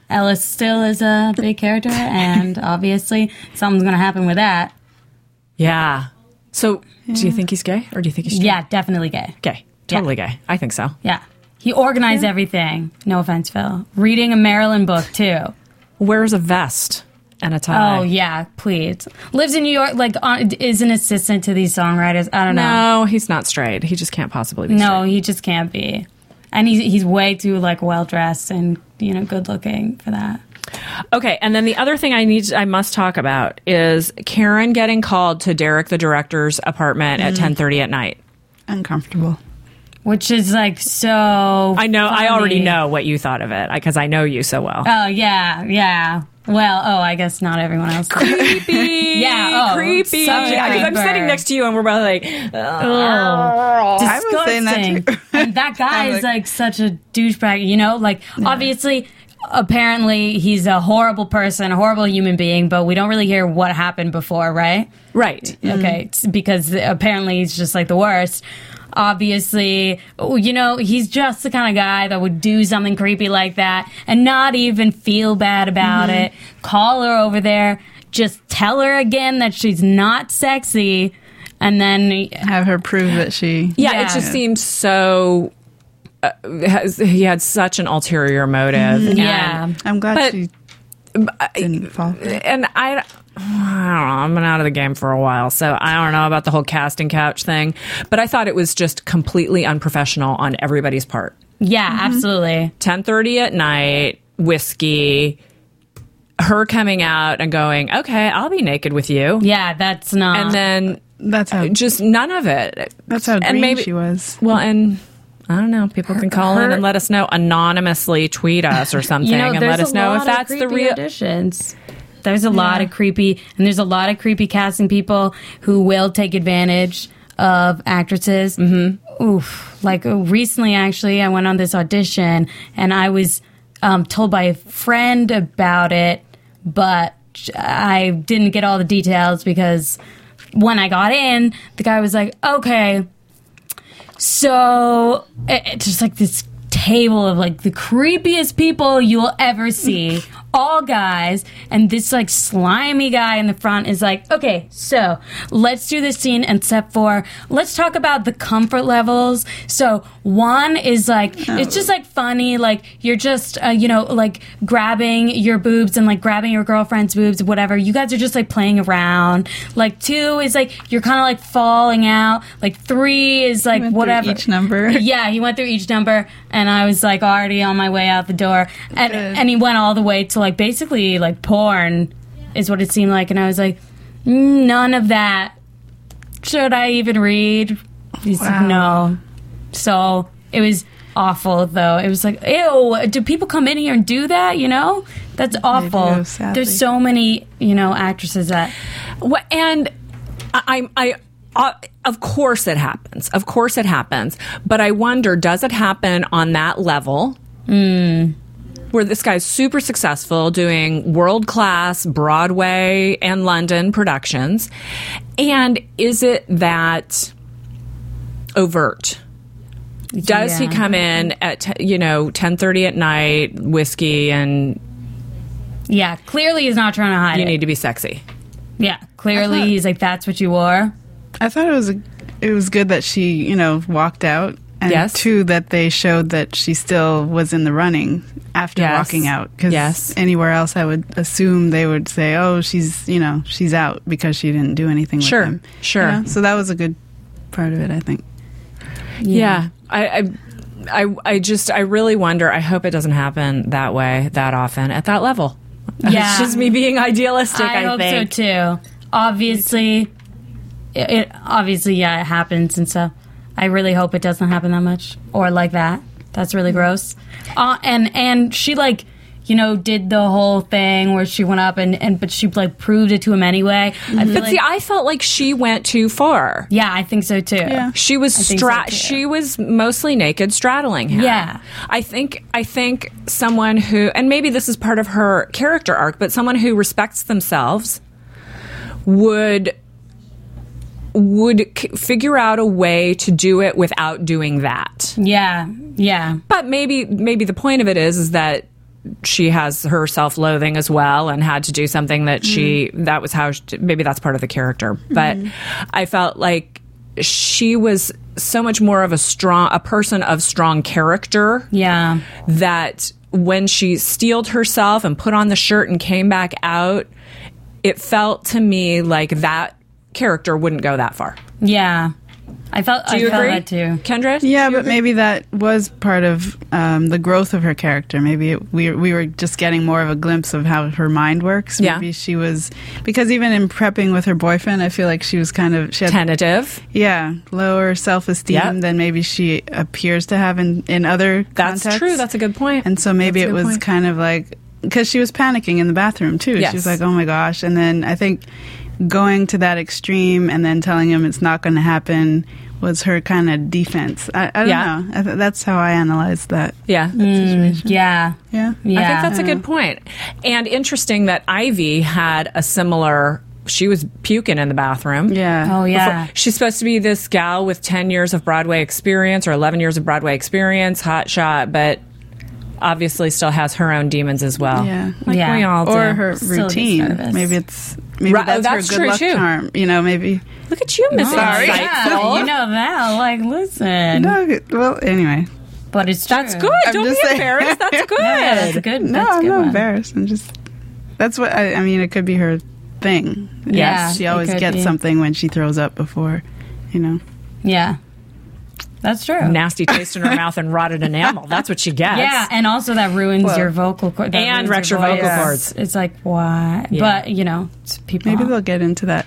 Ellis still is a big character, and obviously something's going to happen with that. yeah so do you think he's gay or do you think he's straight? Yeah, definitely gay. gay totally gay i think so Yeah. He organized everything. No offense, Phil. Reading a Marilyn book, too. wears a vest and a tie Oh, yeah, please. Lives in New York, like, on, is an assistant to these songwriters. I don't know. no he's not straight he just can't possibly be No, straight. he just can't be. And he's, he's way too, like, well dressed and, you know, good looking for that. Okay, and then the other thing I need I must talk about is Karen getting called to Derek the director's apartment at mm. 10:30 at night. Uncomfortable. Which is, like, so. I know I already know what you thought of it because I know you so well. Oh, yeah, yeah. Well, oh, I guess not everyone else. creepy. Yeah, oh, creepy. such a Yeah, 'cause I'm sitting next to you and we're both like, oh, Ugh. I was saying that Disgusting. too. and that guy I'm is like- like such a douchebag, you know? Like, obviously, apparently, he's a horrible person, a horrible human being, but we don't really hear what happened before, right? right. Okay, mm. it's because apparently he's just like the worst. Obviously, you know, he's just the kind of guy that would do something creepy like that and not even feel bad about it. Call her over there, just tell her again that she's not sexy, and then Have her prove that she. Yeah, Yeah. it just seems so. Uh, has, he had such an ulterior motive. and- yeah. I'm glad But- she didn't fall. for it. and I, I don't know. I've been out of the game for a while, so I don't know about the whole casting couch thing. But I thought it was just completely unprofessional on everybody's part. Yeah, mm-hmm. absolutely. Ten thirty at night, whiskey. Her coming out and going, okay, I'll be naked with you, Yeah, that's not. and then That's how. just none of it. That's how and maybe- she was. Well, and I don't know. People can call in and let us know anonymously, tweet us or something, you know, and let us know if that's the creepy real. auditions. There's a lot of creepy, and there's a lot of creepy casting people who will take advantage of actresses. Mm-hmm. Oof! Like uh, recently, actually, I went on this audition, and I was um, told by a friend about it, but I didn't get all the details because when I got in, the guy was like, "Okay." So it's just like this table of like the creepiest people you'll ever see, all guys, and this like slimy guy in the front is like, okay, so let's do this scene and step four. Let's talk about the comfort levels. So one is like it's just like funny, like you're just uh, you know like grabbing your boobs and like grabbing your girlfriend's boobs, whatever. You guys are just like playing around. Like two is like you're kind of like falling out. Like three is like whatever each number. yeah, he went through each number, and I was like already on my way out the door, and Good. and he went all the way to like basically like porn, is what it seemed like, and I was like, "Mm, none of that. Should I even read? He's like, no. So it was awful, though. It was like, ew. Do people come in here and do that? You know, that's awful. do. There's so many, you know, actresses that. Well, and I, I, uh, of course it happens. Of course it happens. But I wonder, does it happen on that level? Where this guy's super successful doing world class Broadway and London productions. And is it that overt? Does he come in at, t- you know, 1030 at night, whiskey, and Yeah, clearly he's not trying to hide you it. need to be sexy? Yeah, clearly he's like, that's what you wore. I thought it was a, it was good that she, you know, walked out. And Yes. two, that they showed that she still was in the running after Yes. walking out. Because Yes. anywhere else, I would assume they would say, "Oh, she's, you know, she's out because she didn't do anything with Sure, him." sure. You know? So that was a good part of it, I think. Yeah, I, I, I, I just, I really wonder. I hope it doesn't happen that way that often at that level. Yeah. it's just me being idealistic. I, I, hope think. so too. Obviously, it, it obviously yeah it happens and stuff. I really hope it doesn't happen that much or like that. That's really gross. Uh, and and she like you know did the whole thing where she went up and and but she like proved it to him anyway. I feel But like, see, I felt like she went too far. yeah, I think so too. Yeah. She was so, stra- too. she was mostly naked straddling him. Yeah. I think I think someone who and maybe this is part of her character arc, but someone who respects themselves would would c- figure out a way to do it without doing that. Yeah, yeah, But maybe maybe the point of it is is that she has her self-loathing as well and had to do something that she mm-hmm. that was how she, maybe that's part of the character but mm-hmm. i felt like she was so much more of a strong a person of strong character yeah. that when she steeled herself and put on the shirt and came back out it felt to me like that character wouldn't go that far Yeah. I felt do you I felt agree that too. kendra Yeah, but maybe that was part of um, the growth of her character. Maybe it, we we were just getting more of a glimpse of how her mind works. Yeah. Maybe she was because even in prepping with her boyfriend, I feel like she was kind of she had tentative yeah lower self esteem Yep. than maybe she appears to have in in other. that's contexts. true that's a good point. point And so maybe That's it was point. kind of like because she was panicking in the bathroom too. Yes. She was like, "Oh my gosh!" And then I think going to that extreme and then telling him it's not going to happen was her kind of defense. I, I don't Yeah. know. I th- that's how I analyzed that. yeah situation. Yeah. Yeah. Yeah. I think that's a good point. And interesting that Ivy had a similar. She was puking in the bathroom. Yeah. Oh yeah. She's supposed to be this gal with 10 years of Broadway experience or 11 years of Broadway experience, hot shot, but obviously still has her own demons as well. Yeah. Like Yeah. we all Or do. her routine. Maybe it's maybe Right, oh, that's, that's her true, good luck too. charm. You know, maybe. Look at you, Miss Sorry. Yeah, you know that. Like, listen. No, well, anyway. But it's true. That's good. I'm Don't be just saying. embarrassed. That's good. Yeah, that's a good. No, that's a I'm good not one. embarrassed. I'm just. That's what I, I mean. It could be her thing. Yeah, she always gets be. something when she throws up before. You know. Yeah, that's true. Nasty taste in her mouth and rotted enamel. That's what she gets. Yeah, and also that ruins Well, your vocal cords And wrecks your vocal voice. cords. It's like why? Yeah. But you know, people. Maybe they'll get into that.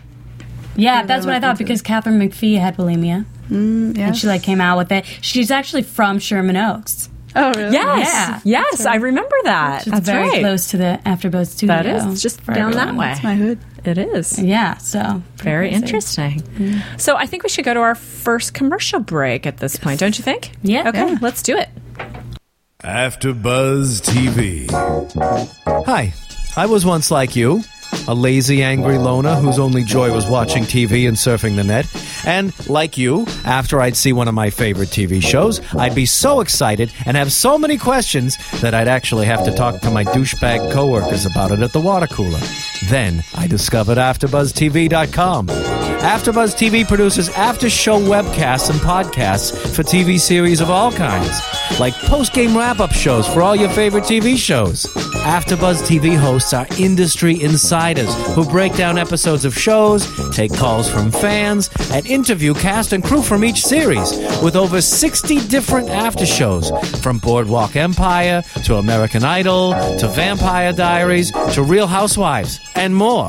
yeah, that's what I thought into because Katharine McPhee had bulimia, Mm, yeah. and she like came out with it. She's actually from Sherman Oaks. Oh, really? Yes. Yeah. Yes, I remember that. It's That's very right. close to the AfterBuzz studio. That is. It's just for down that way. That's my hood. It is. Yeah, so Very crazy. interesting. Mm. So I think we should go to our first commercial break at this point, don't you think? Yeah. Okay, Yeah. let's do it. After Buzz TV. Hi, I was once like you, a lazy, angry loner whose only joy was watching TV and surfing the net. And like you, after I'd see one of my favorite TV oh, shows, I'd be so excited and have so many questions that I'd actually have to talk to my douchebag coworkers about it at the water cooler. Then I discovered AfterBuzzTV.com. AfterBuzz TV produces after-show webcasts and podcasts for TV series of all kinds, like post-game wrap-up shows for all your favorite TV shows. AfterBuzz TV hosts are industry insiders who break down episodes of shows, take calls from fans, and interview cast and crew from each series, with over 60 different after shows, from Boardwalk Empire to American Idol to Vampire Diaries to Real Housewives, and more.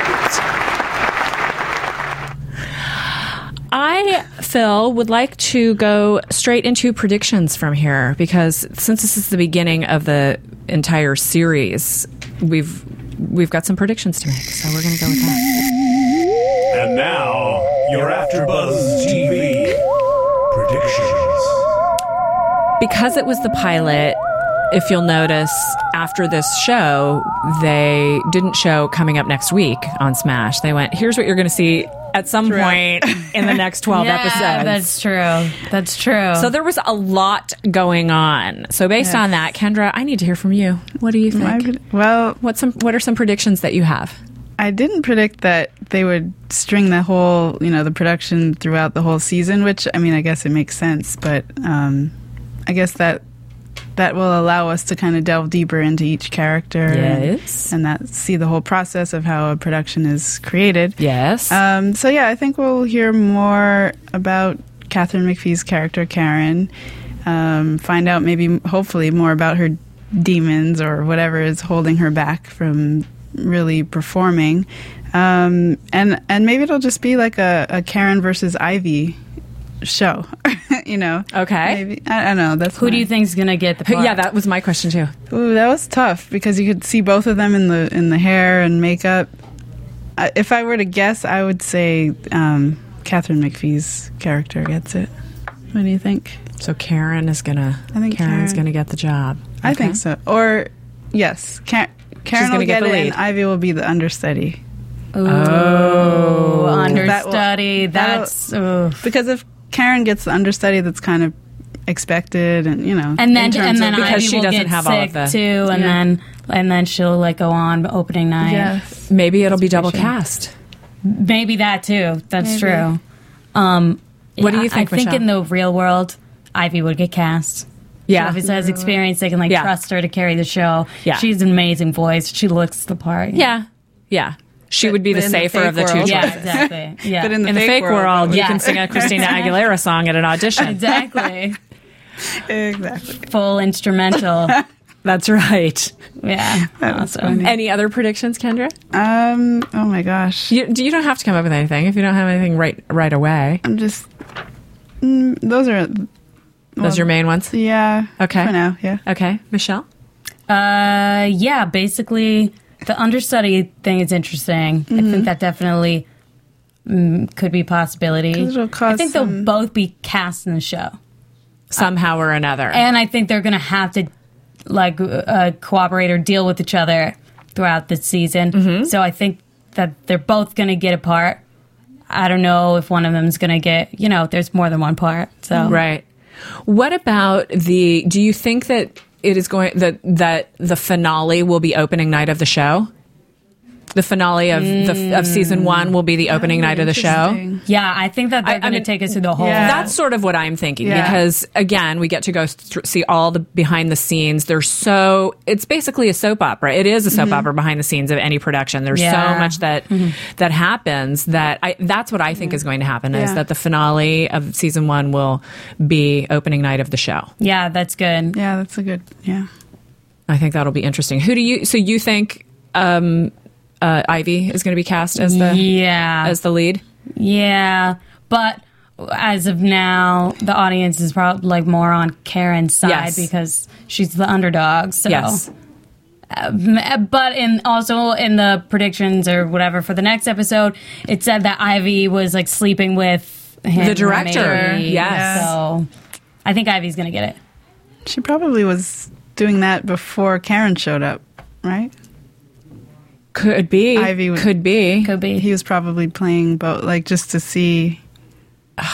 Phil, would like to go straight into predictions from here because since this is the beginning of the entire series, we've we've got some predictions to make. So we're going to go with that. And now, your After Buzz TV predictions. because it was the pilot, if you'll notice, after this show, they didn't show coming up next week on Smash. They went, here's what you're going to see at some point in the next 12 yeah, episodes. that's true. That's true. so there was a lot going on. So based on that, Kendra, I need to hear from you. What do you think? I would- well, What some what are some predictions that you have? I didn't predict that they would string the whole, you know, the production throughout the whole season. Which I mean, I guess it makes sense, but um, I guess that that will allow us to kind of delve deeper into each character, Yes. and, and that see the whole process of how a production is created. Yes. Um, so yeah, I think we'll hear more about Katharine McPhee's character Karen. Um, find out maybe, hopefully, more about her demons or whatever is holding her back from really performing. Um, and and maybe it'll just be like a, a Karen versus Ivy show. you know? Okay. Maybe I, I don't know. That's Who do you think is gonna get the part? yeah, that was my question too. Ooh, that was tough because you could see both of them in the in the hair and makeup. I, if I were to guess, I would say um, Katharine McPhee's character gets it. What do you think? So Karen is gonna. I think Karen's Karen- gonna get the job. I think so. Or yes, Ka- Karen gonna will get get, the it, lead. and Ivy will be the understudy. Ooh, That will- understudy. that'll- That's oof. Because if Karen gets the understudy, that's kind of expected, and you know, and then and then of- because Ivy she will doesn't get have all of sick the- too, and Yeah. then and then she'll like go on opening night. yes, Maybe it'll be double Inspiration. cast. Maybe that too. That's Maybe. true. Um, What do you think, I think Michelle? in the real world, Ivy would get cast. Yeah. She obviously has experience. They can like Yeah. trust her to carry the show. Yeah. she's an amazing voice. She looks the part. Yeah. Yeah. She would be the but in the safer of the two world- yeah, choices. exactly. Yeah, But in the In the fake fake world, world, you can sing a Christina Aguilera song at an audition. exactly exactly. full instrumental. That's right. Yeah, was awesome. funny. Any other predictions, Kendra? Um. Oh my gosh. You, you don't have to come up with anything if you don't have anything right right away. I'm just. Mm, those are. Those are your main ones. Yeah. Okay. For now, yeah. Okay, Michelle. Uh, yeah, basically the understudy thing is interesting. I Mm-hmm. think that definitely mm, could be a possibility. 'Cause I think some- they'll both be cast in the show, Somehow or another. and I think they're gonna have to like uh, cooperate or deal with each other throughout the season. Mm-hmm. So I think that they're both gonna get a part. I don't know if one of them's gonna get. You know, there's more than one part. So Right. What about the? Do you think that it is going that that the finale will be opening night of the show? The finale of the of season mm. one will be the opening oh, night of the show. Yeah, I think that they're I- I gonna take us through the whole. Yeah. That's sort of what I'm thinking Yeah. because again, we get to go th- see all the behind the scenes. There's so it's basically a soap opera. It is a soap mm-hmm. opera behind the scenes of any production. There's Yeah. so much that mm-hmm. that happens that I that's what I mm-hmm. think is going to happen is that the finale of season 1 will be opening night of the show. Yeah, that's good. Yeah, that's a good. Yeah. I think that'll be interesting. Who do you so you think um uh, Ivy is going to be cast as the Yeah. as the lead? Yeah, but as of now, the audience is probably like more on Karen's side Yes. because she's the underdog. So, Yes. M- but in also in the predictions or whatever for the next episode, it said that Ivy was like sleeping with him The director, maybe. yes. So, I think Ivy's gonna get it. She probably was doing that before Karen showed up, right? Could be. Ivy would- could be. Could be. He was probably playing both, like just to see.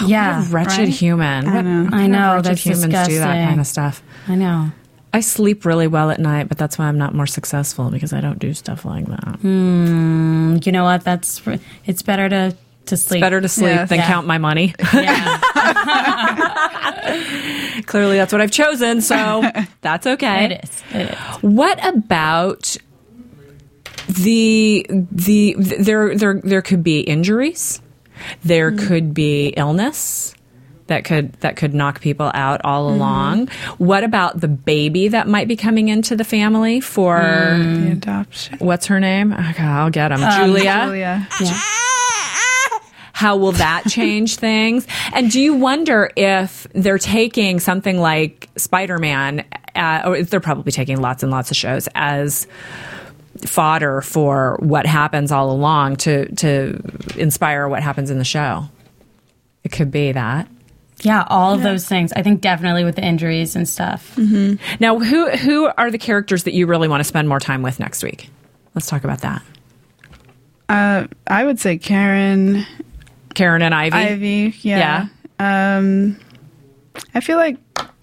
yeah, What a wretched right? human. I What- know. what I know, wretched that's humans do that kind of stuff. I know. I sleep really well at night, but that's why I'm not more successful because I don't do stuff like that. Mm, you know what? That's it's better to to sleep. Better to sleep Yes. than Yeah. count my money. Yeah. Clearly, that's what I've chosen, so that's okay. it is. It is. What about the the there there there could be injuries, there hmm. could be illness that could that could knock people out all hmm. along. What about the baby that might be coming into the family for hmm. The adoption. what's her name? Oh, okay, I'll get him. Um, Julia. Julia. How will that change things? And do you wonder if they're taking something like Spider Man, uh, or they're probably taking lots and lots of shows as fodder for what happens all along to to inspire what happens in the show? It could be that. Yeah, all of those things. I think definitely with the injuries and stuff. Now, who who are the characters that you really want to spend more time with next week? Let's talk about that. Uh, I would say Karen, Karen and Ivy. Ivy. Yeah. Um, I feel like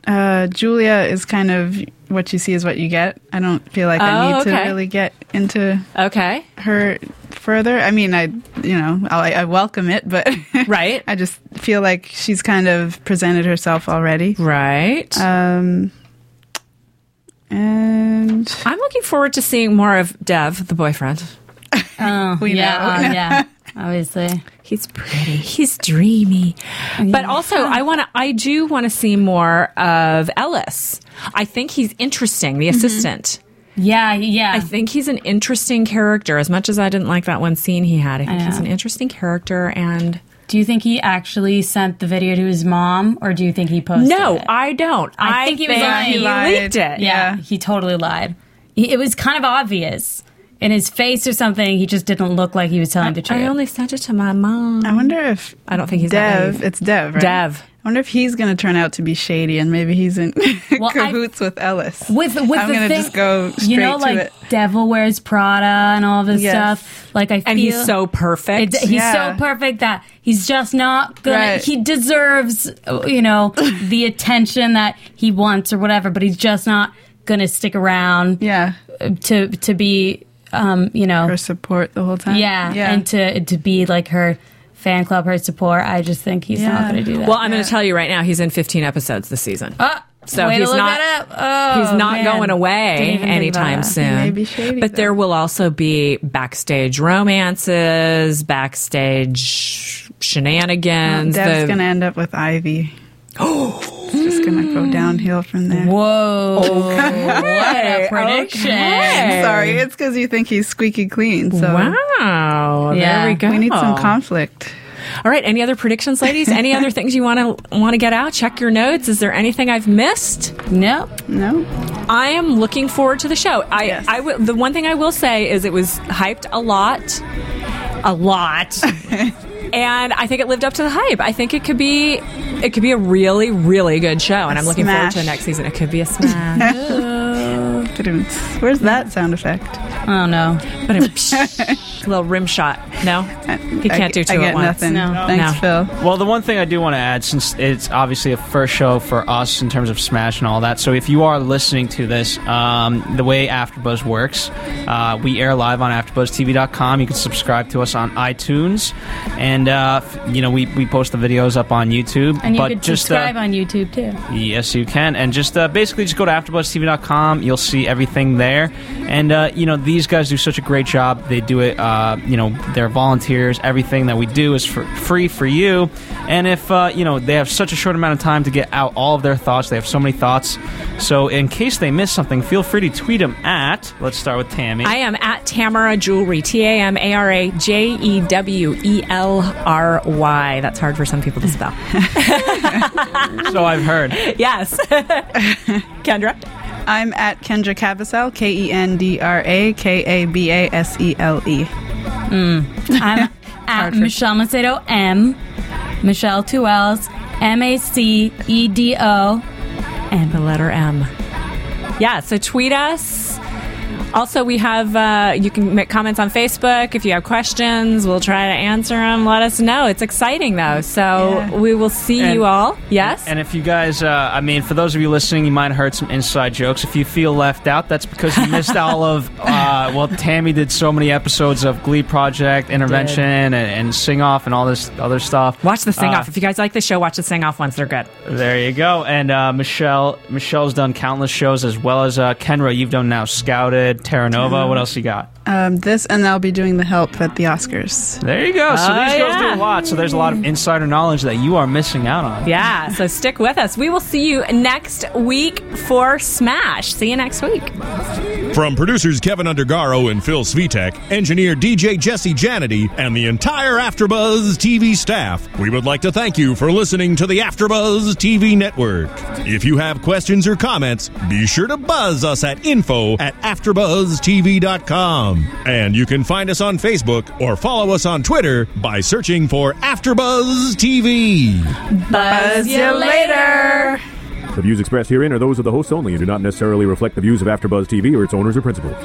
uh, Julia is kind of what you see is what you get. I don't feel like I Oh, need to really get into Okay. her further. I mean, I you know I, I welcome it, but Right. I just feel like she's kind of presented herself already. Right. Um, and I'm looking forward to seeing more of Dev, the boyfriend. Oh, We yeah, know. uh, yeah, obviously. He's pretty. He's dreamy. But also, I want to. I do want to see more of Ellis. I think he's interesting. The mm-hmm. assistant. Yeah, yeah. I think he's an interesting character. As much as I didn't like that one scene he had, I think he's an interesting character. And do you think he actually sent the video to his mom, or do you think he posted no, it? I don't. I think he was lying. he leaked it. yeah, he totally lied. He, it was kind of obvious in his face or something. He just didn't look like he was telling the truth. I only sent it to my mom. I wonder if I don't think he's Dev. naive. It's Dev, right? Dev. I wonder if he's going to turn out to be shady and maybe he's in Well, I- cahoots with Ellis. with with I'm gonna just go you know, straight to like it. Devil Wears Prada and all this Yes. stuff. Like I feel, And he's so perfect. It, he's Yeah. so perfect that he's just not gonna. Right. He deserves, you know, the attention that he wants or whatever. But he's just not gonna stick around Yeah, to to be, um, you know, her support the whole time. yeah, yeah. and to to be like her fan club, her support. I just think he's not gonna do that. well, I'm going to tell you right now, he's in 15 episodes this season. Oh, So way he's to look not- that up. Oh, He's not man. going away even think about anytime that. soon. may be shady, but though. there will also be backstage romances, backstage shenanigans. Dev's the- going to end up with Ivy. it's just going to go hmm. downhill from there. Whoa! what a prediction! Sorry, it's because you think he's squeaky clean. So wow. Yeah. There we go. we need some conflict. All right. Any other predictions, ladies? Any other things you want to want to get out? Check your notes. Is there anything I've missed? Nope. No, I am looking forward to the show. I, Yes. I. The one thing I will say is it was hyped a lot, a lot, and I think it lived up to the hype. I think it could be, it could be a really, really good show, and I'm looking forward to the next season. It could be a smash. where's that sound effect? Oh no. but a little rim shot. No, you can't do two I get at once. nothing. No. Thanks, No. Phil. Well, the one thing I do want to add, since it's obviously a first show for us in terms of Smash and all that, so if you are listening to this, um, the way AfterBuzz works, uh, we air live on AfterBuzzTV.com. You can subscribe to us on iTunes, and uh, you know we, we post the videos up on YouTube. And you but could just subscribe uh, on YouTube too. Yes, you can. And just uh, basically just go to AfterBuzzTV.com. You'll see everything there. And, uh, you know, these guys do such a great job. They do it, uh, you know, they're volunteers. Everything that we do is for free for you. And if, uh, you know, they have such a short amount of time to get out all of their thoughts, they have so many thoughts. So in case they miss something, feel free to tweet them at, let's start with Tammy. I am at Tamara Jewelry, T A M A R A J E W E L R Y. That's hard for some people to spell. so I've heard. yes. Kendra? I'm at Kendra Cavasel, K E N D R A K A B A S E L E. Mm. I'm at Michelle Macedo M. Michelle two L's M A C E D O. And the letter M. Yeah, so tweet us. Also, we have, uh, you can make comments on Facebook. If you have questions, we'll try to answer them. Let us know. It's exciting, though. So Yeah. we will see And- you all. Yes? And if you guys, uh, I mean, for those of you listening, you might have heard some inside jokes. If you feel left out, that's because you missed all of. Uh, well, Tammy did so many episodes of Glee Project, Intervention, and, and Sing Off, and all this other stuff. watch the sing Uh, off. If you guys like the show, watch the sing off ones. They're good. There you go. And uh, Michelle, Michelle's done countless shows as well as uh, Kendra. You've done now Scouted, Terra Nova. What else you got? Um, this, and I'll be doing the help at the Oscars. There you go. So Oh, these girls yeah. do a lot. So there's a lot of insider knowledge that you are missing out on. Yeah, so stick with us. We will see you next week for Smash. See you next week. From producers Kevin Undergaro and Phil Svitek, engineer DJ Jesse Janity, and the entire AfterBuzz TV staff, we would like to thank you for listening to the AfterBuzz TV network. If you have questions or comments, be sure to buzz us at info at AfterBuzzTV.com. And you can find us on Facebook or follow us on Twitter by searching for AfterBuzz TV. Buzz you later. The views expressed herein are those of the hosts only and do not necessarily reflect the views of AfterBuzz TV or its owners or principals.